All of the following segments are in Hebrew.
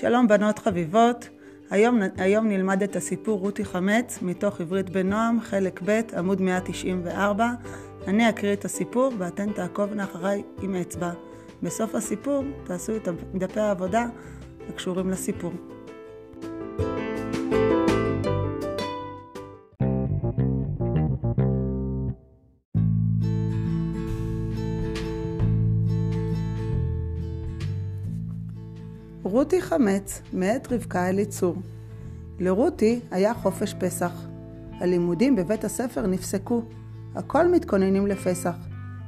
שלום בנות חביבות, היום, היום נלמד את הסיפור רותי חמץ מתוך עברית בנועם, חלק ב', עמוד 194. אני אקריא את הסיפור ואתן תעקובנה אחריי עם אצבע. בסוף הסיפור תעשו את דפי העבודה הקשורים לסיפור. רותי חמץ, מאת רבקה אליצור. לרותי היה חופש פסח. הלימודים בבית הספר נפסקו. הכל מתכוננים לפסח.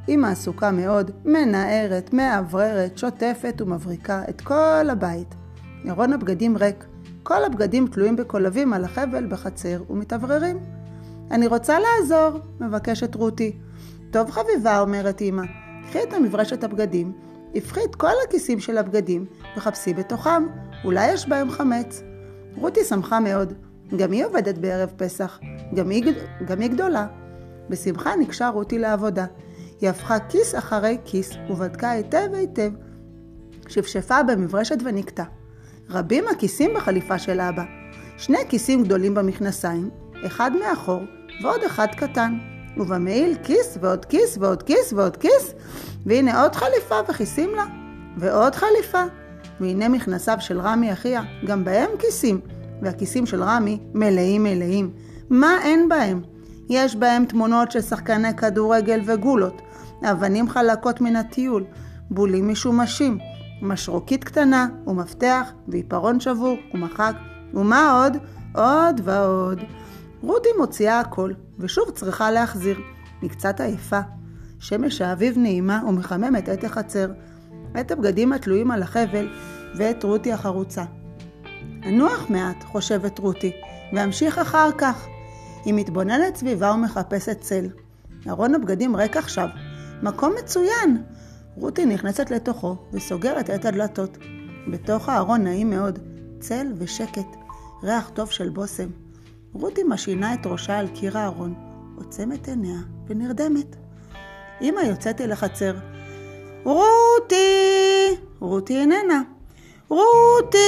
אמא עסוקה מאוד, מנערת, מאווררת, שוטפת ומבריקה את כל הבית. ארון הבגדים ריק. כל הבגדים תלויים בקולבים על החבל בחצר ומתאווררים. אני רוצה לעזור, מבקשת רותי. טוב חביבה, אומרת אמא, קחי את המברשת הבגדים, הפכי את כל הכיסים של הבגדים וחפשי בתוכם, אולי יש בהם חמץ. רותי שמחה מאוד, גם היא עובדת בערב פסח, גם היא, גם היא גדולה. בשמחה ניגשה רותי לעבודה. היא הפכה כיס אחרי כיס ובדקה היטב היטב. שפשפה במברשת ונקטה. רבים הכיסים בחליפה של אבא. שני כיסים גדולים במכנסיים, אחד מאחור ועוד אחד קטן. ובמעיל כיס ועוד כיס ועוד כיס ועוד כיס, והנה עוד חליפה וכיסים לה, ועוד חליפה. והנה מכנסיו של רמי אחיה, גם בהם כיסים, והכיסים של רמי מלאים מלאים. מה אין בהם? יש בהם תמונות של שחקני כדורגל וגולות, אבנים חלקות מן הטיול, בולים משומשים, משרוקית קטנה, ומפתח, ועיפרון שבור, ומחק, ומה עוד? עוד ועוד. רותי מוציאה הכל, ושוב צריכה להחזיר. היא קצת עייפה. שמש האביב נעימה ומחממת את החצר, את הבגדים התלויים על החבל, ואת רותי החרוצה. אנוח מעט, חושבת רותי, ואמשיך אחר כך. היא מתבוננת סביבה ומחפשת צל. ארון הבגדים ריק עכשיו. מקום מצוין! רותי נכנסת לתוכו וסוגרת את הדלתות. בתוך הארון נעים מאוד, צל ושקט, ריח טוב של בושם. רותי משינה את ראשה על קיר הארון, עוצמת עיניה ונרדמת. אמא יוצאת אל החצר. רותי! רותי איננה. רותי!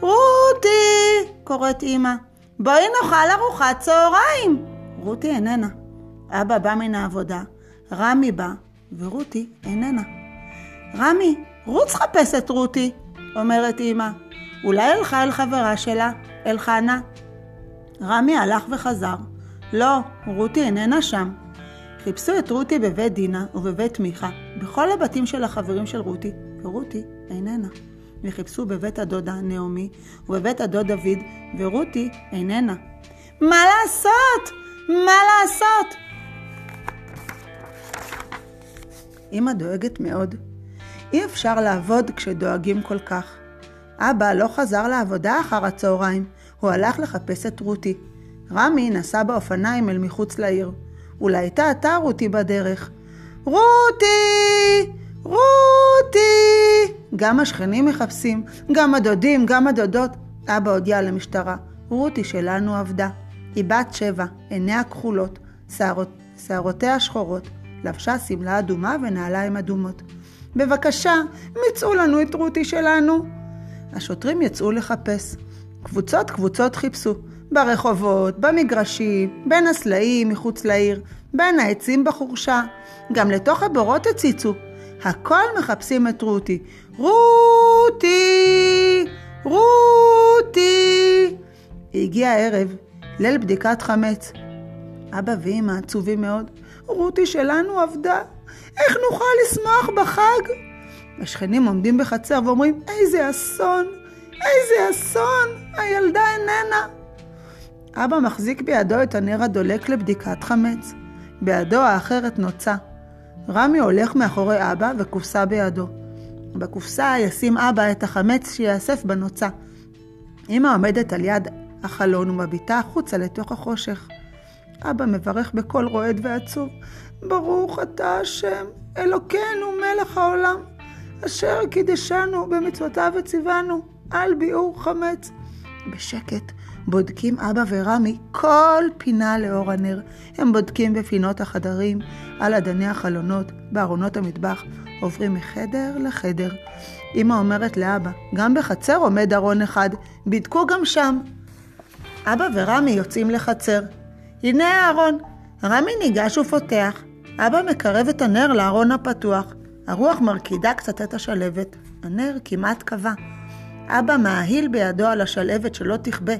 רותי! קוראת אמא. בואי נאכל ארוחת צהריים! רותי איננה. אבא בא מן העבודה, רמי בא, ורותי איננה. רמי, רוץ חפש את רותי, אומרת אמא. אולי הלכה אל חברה שלה, אל חנה. רמי הלך וחזר. לא, רותי איננה שם. חיפשו את רותי בבית דינה ובבית מיכה, בכל הבתים של החברים של רותי, ורותי איננה. וחיפשו בבית הדודה נעמי ובבית הדוד דוד, ורותי איננה. מה לעשות? מה לעשות? אמא דואגת מאוד. אי אפשר לעבוד כשדואגים כל כך. אבא לא חזר לעבודה אחר הצהריים, הוא הלך לחפש את רותי. רמי נסע באופניים אל מחוץ לעיר. אולי הייתה אתה רותי בדרך. רותי! רותי! גם השכנים מחפשים, גם הדודים, גם הדודות. אבא הודיע למשטרה, רותי שלנו עבדה. היא בת שבע, עיניה כחולות, שערות, שערותיה שחורות, לבשה שמלה אדומה ונעליים אדומות. בבקשה, מצאו לנו את רותי שלנו. השוטרים יצאו לחפש. קבוצות קבוצות חיפשו, ברחובות, במגרשים, בין הסלעים מחוץ לעיר, בין העצים בחורשה, גם לתוך הבורות הציצו. הכל מחפשים את רותי. רותי! רותי! הגיע הערב, ליל בדיקת חמץ. אבא ואמא עצובים מאוד. רותי שלנו עבדה, איך נוכל לשמוח בחג? השכנים עומדים בחצר ואומרים, איזה אסון! איזה אסון! הילדה איננה! אבא מחזיק בידו את הנר הדולק לבדיקת חמץ. בידו האחרת נוצה. רמי הולך מאחורי אבא וקופסה בידו. בקופסה ישים אבא את החמץ שיאסף בנוצה. אמא עומדת על יד החלון ומביטה החוצה לתוך החושך. אבא מברך בקול רועד ועצוב, ברוך אתה השם, אלוקינו מלך העולם, אשר קידשנו במצוותיו וציוונו. על ביעור חמץ. בשקט בודקים אבא ורמי כל פינה לאור הנר. הם בודקים בפינות החדרים, על אדני החלונות, בארונות המטבח, עוברים מחדר לחדר. אמא אומרת לאבא, גם בחצר עומד ארון אחד, בדקו גם שם. אבא ורמי יוצאים לחצר. הנה הארון. רמי ניגש ופותח. אבא מקרב את הנר לארון הפתוח. הרוח מרקידה קצת את השלבת. הנר כמעט כבה. אבא מאהיל בידו על השלהבת שלא תכבה.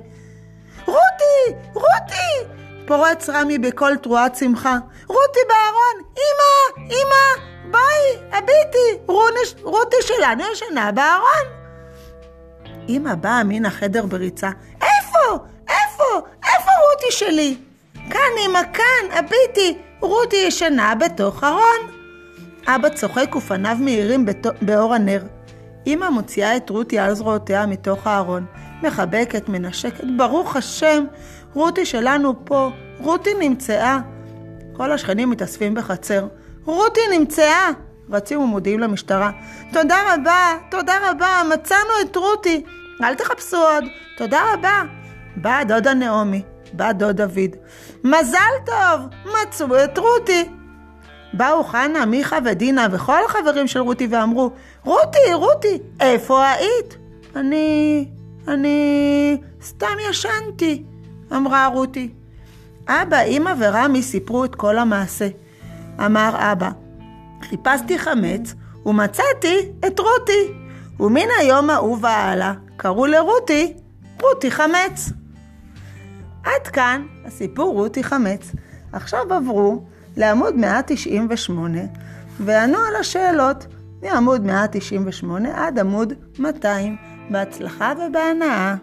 רותי! רותי! פורץ רמי בקול תרועת שמחה. רותי בארון! אמא! אמא! בואי, הביטי! רוניש, רותי שלנו ישנה בארון! אמא באה מן החדר בריצה. איפה? איפה? איפה רותי שלי? כאן, אמא, כאן, הביטי! רותי ישנה בתוך ארון. אבא צוחק ופניו מאירים באור הנר. אמא מוציאה את רותי על זרועותיה מתוך הארון, מחבקת, מנשקת, ברוך השם, רותי שלנו פה, רותי נמצאה. כל השכנים מתאספים בחצר. רותי נמצאה! רצים ומודיעים למשטרה. תודה רבה, תודה רבה, מצאנו את רותי. אל תחפשו עוד, תודה רבה. באה דודה נעמי, בא דוד דוד. מזל טוב, מצאו את רותי. באו חנה, מיכה ודינה וכל החברים של רותי ואמרו, רותי, רותי, איפה היית? אני... אני... סתם ישנתי, אמרה רותי. אבא, אמא ורמי סיפרו את כל המעשה. אמר אבא, חיפשתי חמץ ומצאתי את רותי. ומן היום ההוא והלאה קראו לרותי רותי חמץ. עד כאן הסיפור רותי חמץ. עכשיו עברו לעמוד 198 וענו על השאלות מעמוד 198 עד עמוד 200. בהצלחה ובהנאה.